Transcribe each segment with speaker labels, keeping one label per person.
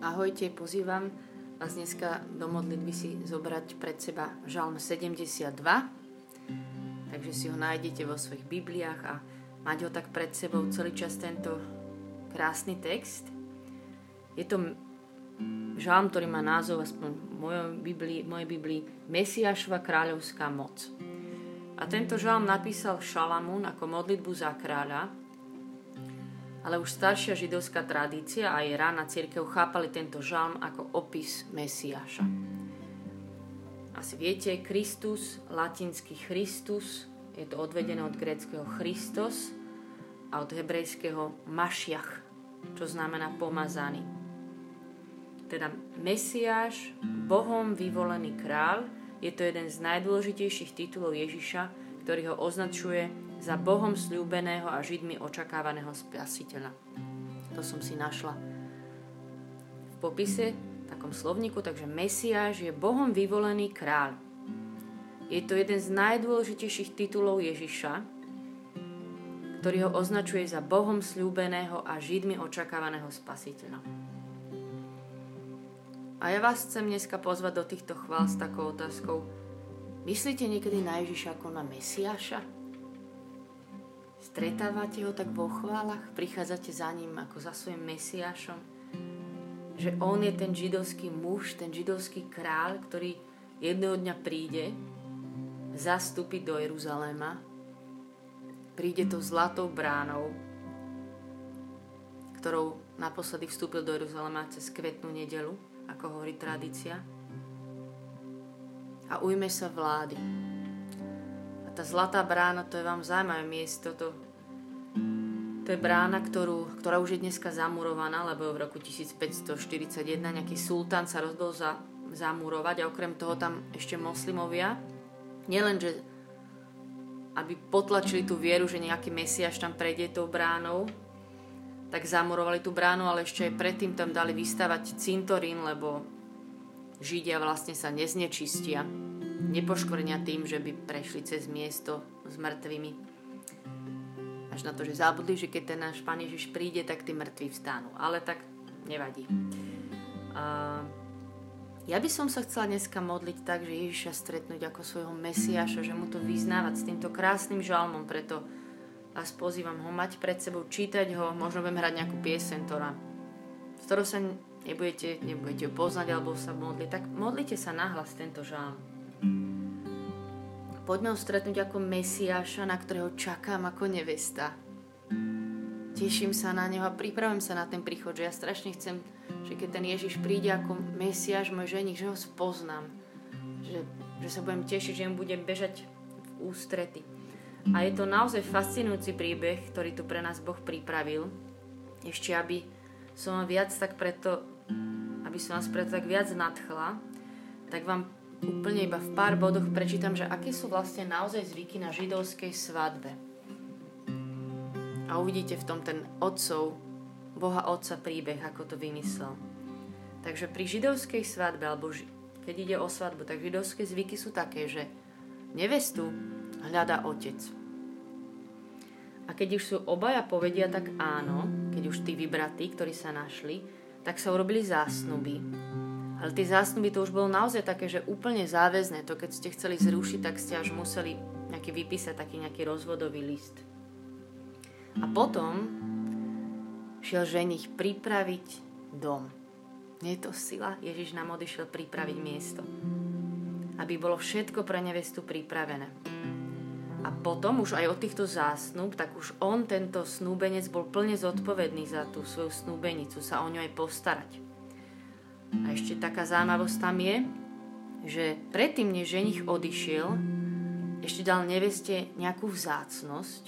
Speaker 1: Ahojte, pozývam vás dneska do modlitby si zobrať pred seba Žalm 72. Takže si ho nájdete vo svojich Bibliách a mať ho tak pred sebou celý čas tento krásny text. Je to žalm, ktorý má názov, aspoň v mojej Biblii, mojej Biblii, Mesiašova kráľovská moc. A tento žalm napísal Šalamún ako modlitbu za kráľa, ale už staršia židovská tradícia a aj rána církev chápali tento žalm ako opis Mesiáša. Asi viete, Kristus, latinský Christus, je to odvedené od gréckého Christos a od hebrejského Mašiach, čo znamená pomazaný. Teda Mesiáš, Bohom vyvolený král, je to jeden z najdôležitejších titulov Ježiša, ktorý ho označuje za Bohom slúbeného a Židmi očakávaného spasiteľa. To som si našla v popise, v takom slovníku, takže Mesiáš je Bohom vyvolený kráľ. Je to jeden z najdôležitejších titulov Ježiša, ktorý ho označuje za Bohom slúbeného a Židmi očakávaného spasiteľa. A ja vás chcem dneska pozvať do týchto chvál s takou otázkou. Myslíte niekedy na Ježiša ako na Mesiáša? Stretávate ho tak vo chválach, prichádzate za ním ako za svojim Mesiášom, že on je ten židovský muž, ten židovský kráľ, ktorý jedného dňa príde, zastúpiť do Jeruzaléma, príde to zlatou bránou, ktorou naposledy vstúpil do Jeruzalema cez kvetnú nedelu, ako hovorí tradícia, a ujme sa vlády tá zlatá brána, to je vám zaujímavé miesto. To, to je brána, ktorú, ktorá už je dneska zamurovaná, lebo v roku 1541 nejaký sultán sa rozhodol za, zamurovať a okrem toho tam ešte moslimovia. Nielen, že aby potlačili tú vieru, že nejaký mesiaš tam prejde tou bránou, tak zamurovali tú bránu, ale ešte aj predtým tam dali vystavať cintorín, lebo Židia vlastne sa neznečistia nepoškvrnia tým, že by prešli cez miesto s mŕtvými. Až na to, že zabudli, že keď ten náš Pán Ježiš príde, tak tí mŕtvi vstanú. Ale tak nevadí. Uh, ja by som sa chcela dneska modliť tak, že Ježiša stretnúť ako svojho Mesiaša, že mu to vyznávať s týmto krásnym žalmom, preto vás pozývam ho mať pred sebou, čítať ho, možno budem hrať nejakú piesen, ktorá, z ktorou sa nebudete, nebudete poznať alebo sa modliť, tak modlite sa nahlas tento žalm. Poďme ho stretnúť ako Mesiáša, na ktorého čakám ako nevesta. Teším sa na neho a pripravím sa na ten príchod, že ja strašne chcem, že keď ten Ježiš príde ako Mesiáš, môj ženich, že ho spoznám. Že, že sa budem tešiť, že im budem bežať v ústrety. A je to naozaj fascinujúci príbeh, ktorý tu pre nás Boh pripravil. Ešte, aby som vám viac tak preto, aby som vás preto tak viac nadchla, tak vám úplne iba v pár bodoch prečítam, že aké sú vlastne naozaj zvyky na židovskej svadbe. A uvidíte v tom ten otcov, Boha Otca príbeh, ako to vymyslel. Takže pri židovskej svadbe, alebo ži- keď ide o svadbu, tak židovské zvyky sú také, že nevestu hľadá otec. A keď už sú obaja povedia, tak áno, keď už tí vybratí, ktorí sa našli, tak sa urobili zásnuby ale tie zásnuby to už bolo naozaj také, že úplne záväzné. To keď ste chceli zrušiť, tak ste až museli nejaký vypísať taký nejaký rozvodový list. A potom šiel ženich pripraviť dom. Nie je to sila? Ježiš nám odišiel pripraviť miesto. Aby bolo všetko pre nevestu pripravené. A potom už aj od týchto zásnub, tak už on, tento snúbenec, bol plne zodpovedný za tú svoju snúbenicu, sa o ňu aj postarať. A ešte taká zaujímavosť tam je, že predtým, než ženich odišiel, ešte dal neveste nejakú vzácnosť,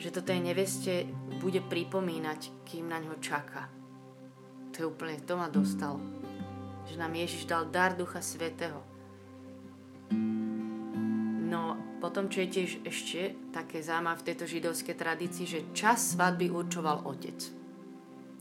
Speaker 1: že to tej neveste bude pripomínať, kým na ňo čaká. To je úplne, to ma dostalo. Že nám Ježiš dal dar Ducha Svetého. No, potom, čo je tiež ešte také zaujímavé v tejto židovskej tradícii, že čas svadby určoval otec.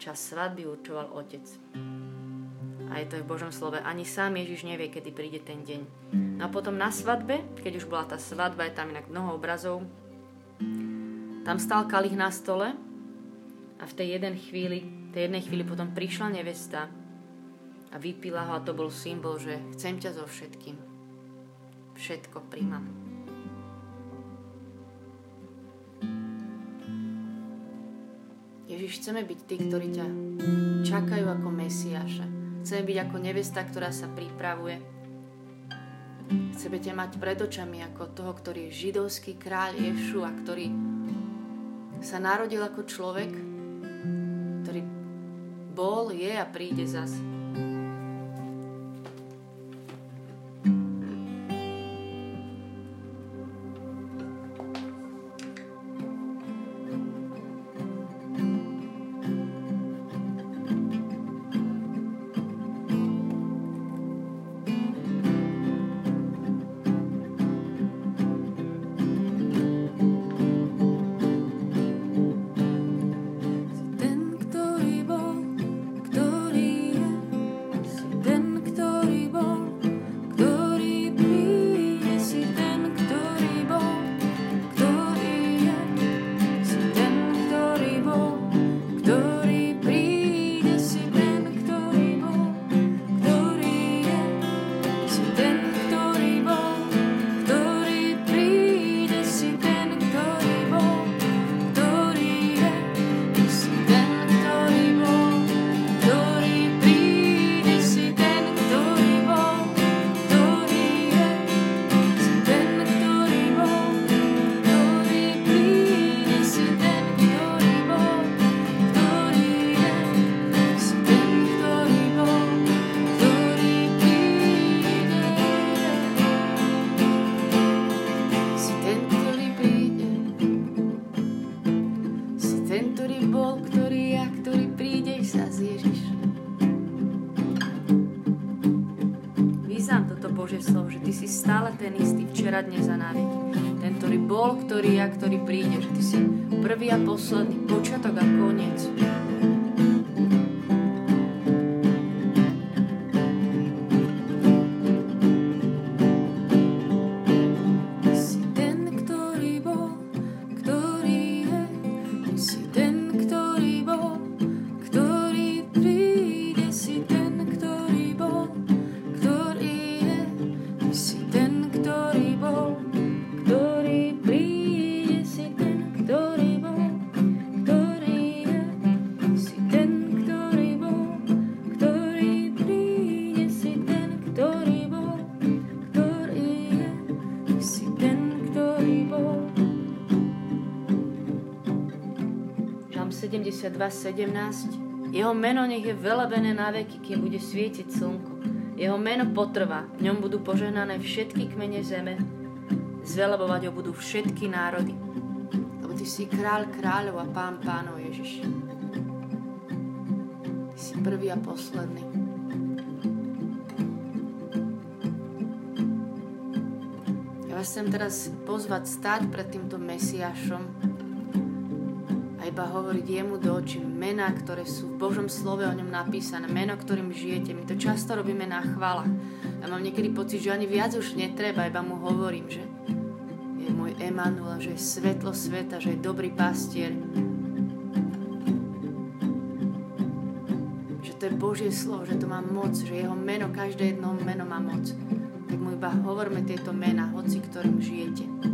Speaker 1: Čas svadby určoval otec a je to v Božom slove. Ani sám Ježiš nevie, kedy príde ten deň. No a potom na svadbe, keď už bola tá svadba, je tam inak mnoho obrazov, tam stal kalich na stole a v tej jeden chvíli, tej jednej chvíli potom prišla nevesta a vypila ho a to bol symbol, že chcem ťa so všetkým. Všetko príjmam. Ježiš, chceme byť tí, ktorí ťa čakajú ako Mesiáša. Chceme byť ako nevesta, ktorá sa pripravuje. Chceme ťa mať pred očami ako toho, ktorý je židovský kráľ Ješu a ktorý sa narodil ako človek, ktorý bol, je a príde zase. Jeho meno nech je velebené na veky, kým bude svietiť slnko. Jeho meno potrvá, v ňom budú požehnané všetky kmene zeme. Zvelebovať ho budú všetky národy. Lebo ty si kráľ kráľov a pán pánov Ježiš. Ty si prvý a posledný. Ja vás chcem teraz pozvať stáť pred týmto Mesiášom, iba hovoriť jemu do očí mená, ktoré sú v Božom slove o ňom napísané, meno, ktorým žijete. My to často robíme na chválach. Ja mám niekedy pocit, že ani viac už netreba, iba mu hovorím, že je môj Emanuel, že je svetlo sveta, že je dobrý pastier. Že to je Božie slovo, že to má moc, že jeho meno, každé jedno meno má moc. Tak mu iba hovorme tieto mená, hoci ktorým žijete.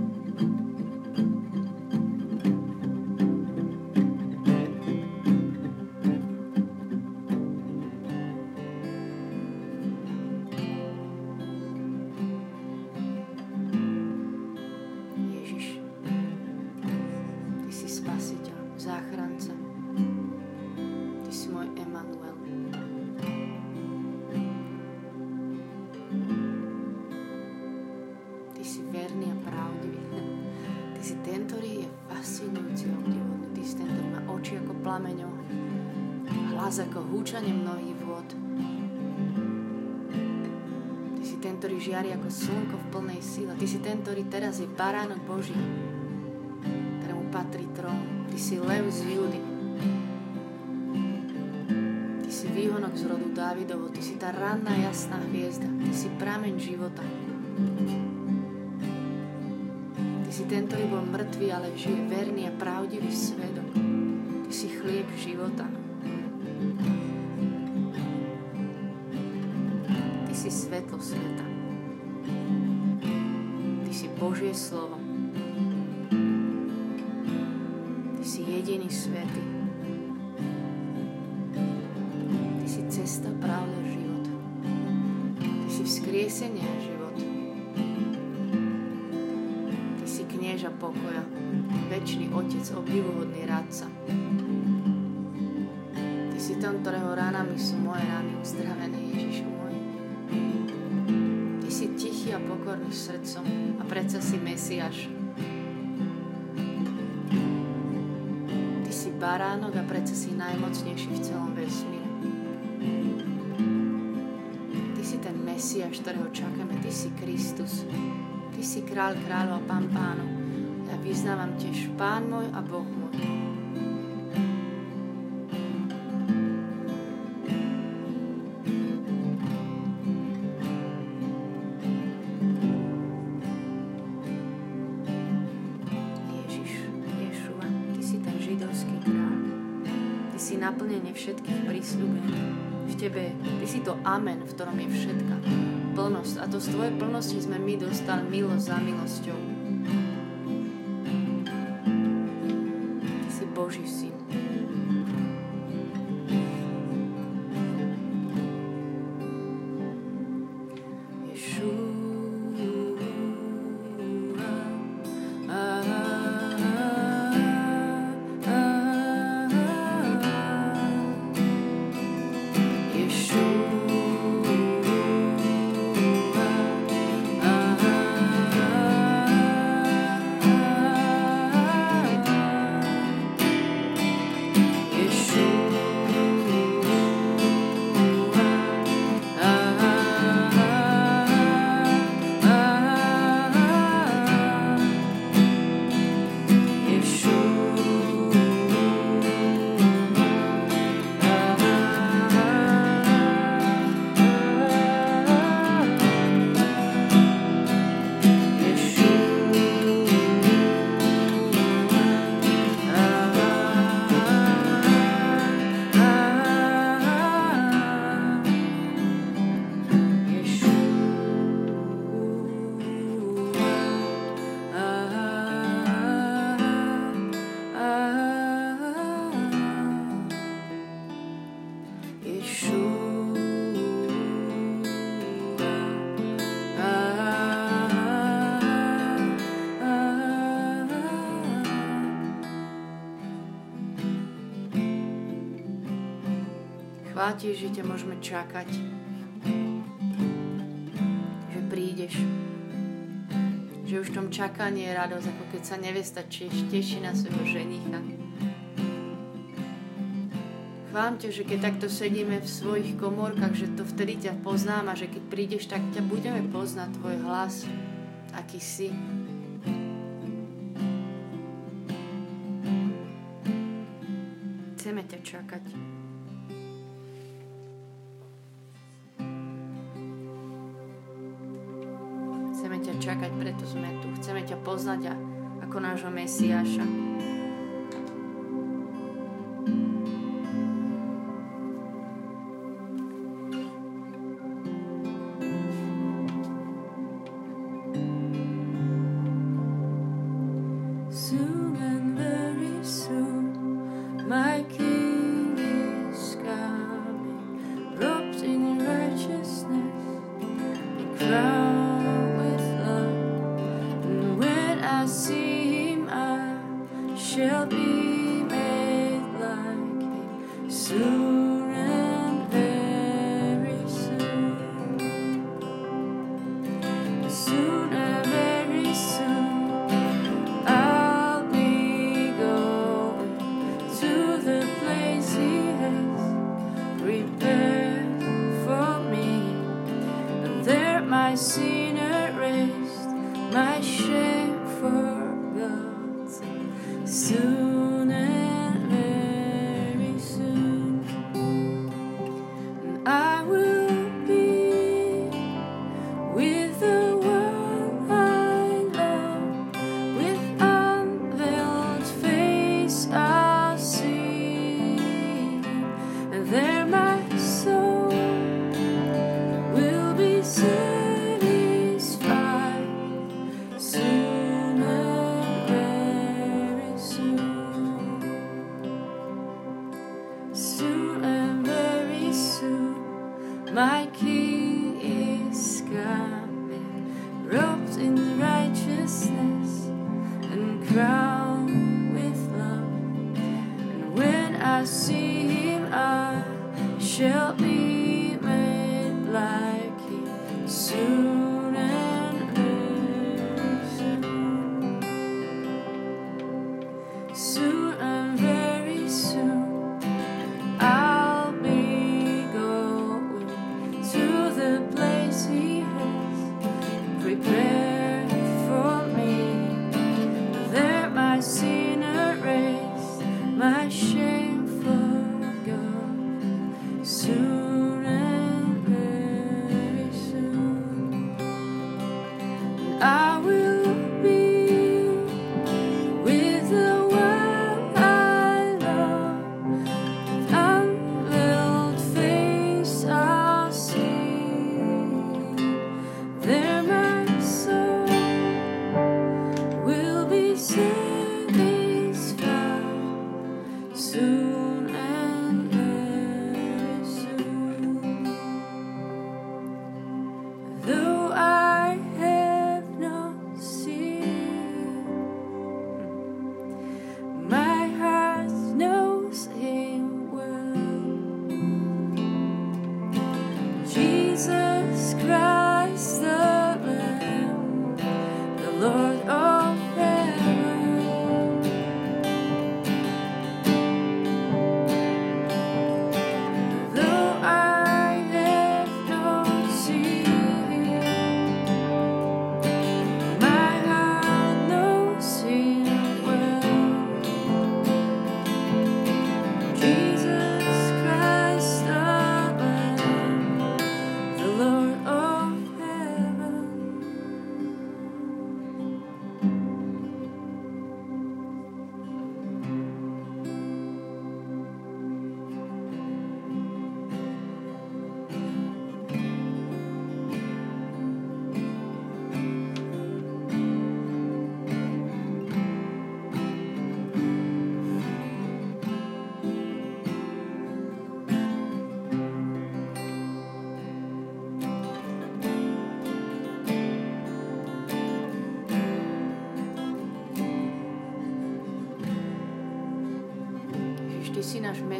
Speaker 1: Teraz je baránok Boží, ktorému patrí trón. Ty si lev z Judy. Ty si výhonok z rodu Dávidovo. Ty si tá ranná jasná hviezda. Ty si prameň života. Ty si ten, ktorý bol mŕtvý, ale žije verný a pravdivý svedok. Ty si chlieb života. Svetlo sveta. Ty si Božie slovo. Ty si jediný svetý. Ty si cesta, pravda, život. Ty si vzkriesenie a život. Ty si knieža pokoja, väčší Otec, obdivuhodný radca tom, ktorého ránami sú moje rány uzdravené, Ježišu. Ty si a pokorný srdcom a predsa si Mesiáš. Ty si baránok a predsa si najmocnejší v celom vesmíre. Ty si ten Mesiáš, ktorého čakáme, Ty si Kristus. Ty si kráľ kráľov a pán pánov. Ja vyznávam tiež Pán môj a Boh môj. Naplnenie všetkých prísľubení. V Tebe, Ty si to amen, v ktorom je všetka plnosť. A to z Tvojej plnosti sme my dostali milosť za milosťou. Chváti, že ťa môžeme čakať. Že prídeš. Že už v tom čakaní je radosť, ako keď sa nevesta teší na svojho ženicha. Chvám ťa, že keď takto sedíme v svojich komórkach, že to vtedy ťa poznám a že keď prídeš, tak ťa budeme poznať, tvoj hlas, aký si. Chceme ťa čakať, poznať ako nášho Mesiáša. soon. Crowned with love. And when I see him, I shall Lord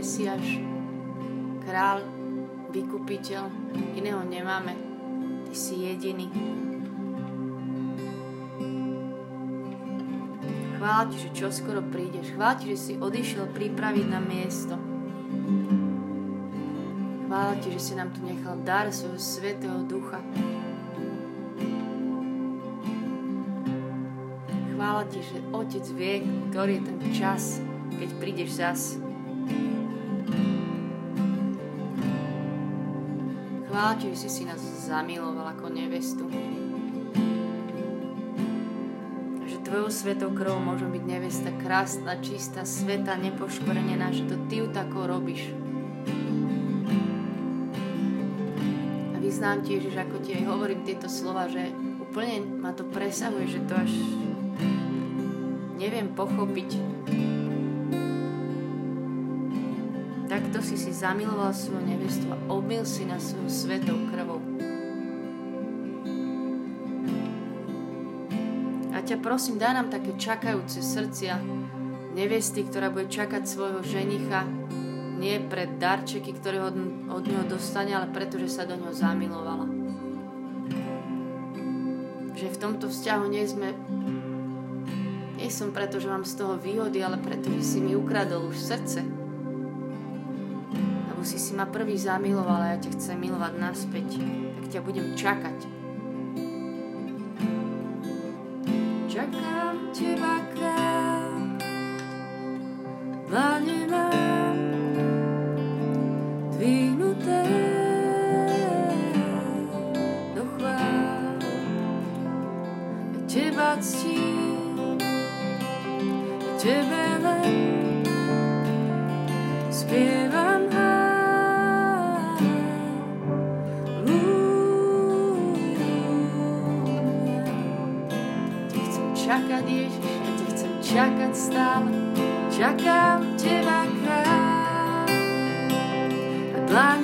Speaker 1: Mesiaš, král, vykupiteľ, iného nemáme. Ty si jediný. Chvála Ti, že čoskoro prídeš. Chvála Ti, že si odišiel pripraviť na miesto. Chvála Ti, že si nám tu nechal dar svojho Svetého Ducha. Chvála Ti, že Otec vie, ktorý je ten čas, keď prídeš zas. Chvála Ti, že si si nás zamiloval ako nevestu. A že Tvojou svetou krvou môže byť nevesta krásna, čistá, sveta, nepoškorenená, že to Ty ju takou robíš. A vyznám Ti, Ježiš, ako Ti aj hovorím tieto slova, že úplne ma to presahuje, že to až neviem pochopiť. Si si zamiloval svoju nevestu a obmil si na svoju svetou krvou. A ťa prosím, dá nám také čakajúce srdcia nevesty, ktorá bude čakať svojho ženicha nie pre darčeky, ktoré od, od neho dostane, ale preto, že sa do neho zamilovala. Že v tomto vzťahu nie sme nie som preto, že mám z toho výhody, ale preto, že si mi ukradol už srdce. Lebo si si ma prvý zamiloval a ja ťa chcem milovať naspäť. Tak ťa budem čakať. Čakám teba král, dlane mám dvihnuté do chvál. Teba ctím, tebe len zabudneš, ja ťa chcem čakať stále, čakám teba krát. A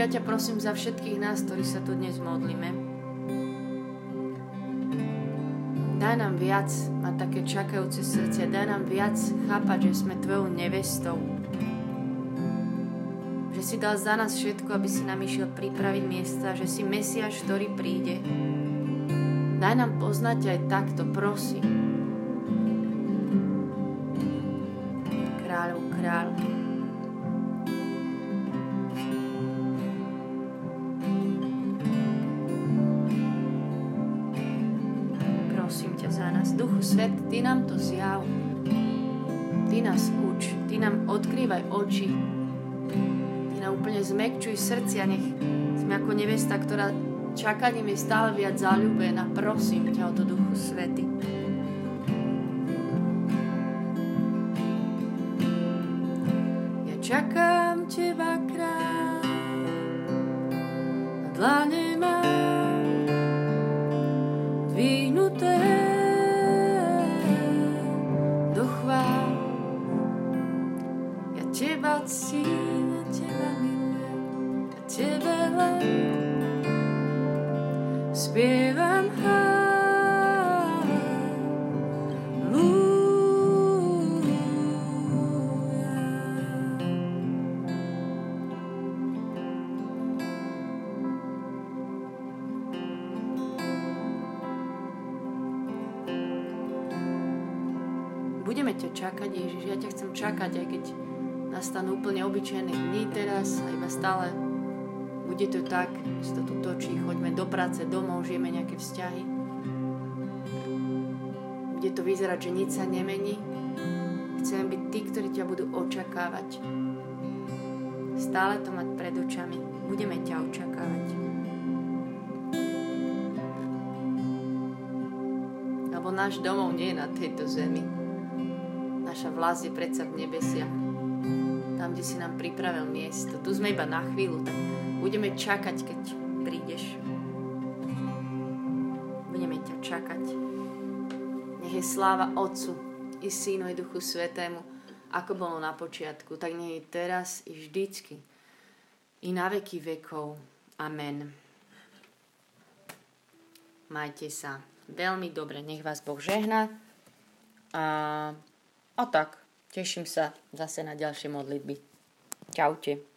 Speaker 1: ja ťa prosím za všetkých nás, ktorí sa tu dnes modlíme. Daj nám viac mať také čakajúce srdce, daj nám viac chápať, že sme Tvojou nevestou. Že si dal za nás všetko, aby si nám išiel pripraviť miesta, že si Mesiaš, ktorý príde. Daj nám poznať aj takto, prosím. Nás. Duchu Svet, Ty nám to zjav. Ty nás uč. Ty nám odkrývaj oči. Ty nám úplne zmekčuj srdcia. Nech sme ako nevesta, ktorá čakaním je stále viac zalúbená. Prosím ťa o to, Duchu Svety. Ja čakám čakať, aj keď nastanú úplne obyčajné dni teraz a iba stále bude to tak, že to tu točí, choďme do práce, domov, žijeme nejaké vzťahy. Bude to vyzerať, že nič sa nemení. Chcem byť tí, ktorí ťa budú očakávať. Stále to mať pred očami. Budeme ťa očakávať. Lebo náš domov nie je na tejto zemi. Naša vlast je predsa v nebesiach. Tam, kde si nám pripravil miesto. Tu sme iba na chvíľu, tak Budeme čakať, keď prídeš. Budeme ťa čakať. Nech je sláva Otcu i Synu i Duchu Svetému, ako bolo na počiatku, tak nech je teraz i vždycky. I na veky vekov. Amen. Majte sa veľmi dobre, nech vás Boh žehna. A, a tak, teším sa zase na ďalšie modlitby. Čaute.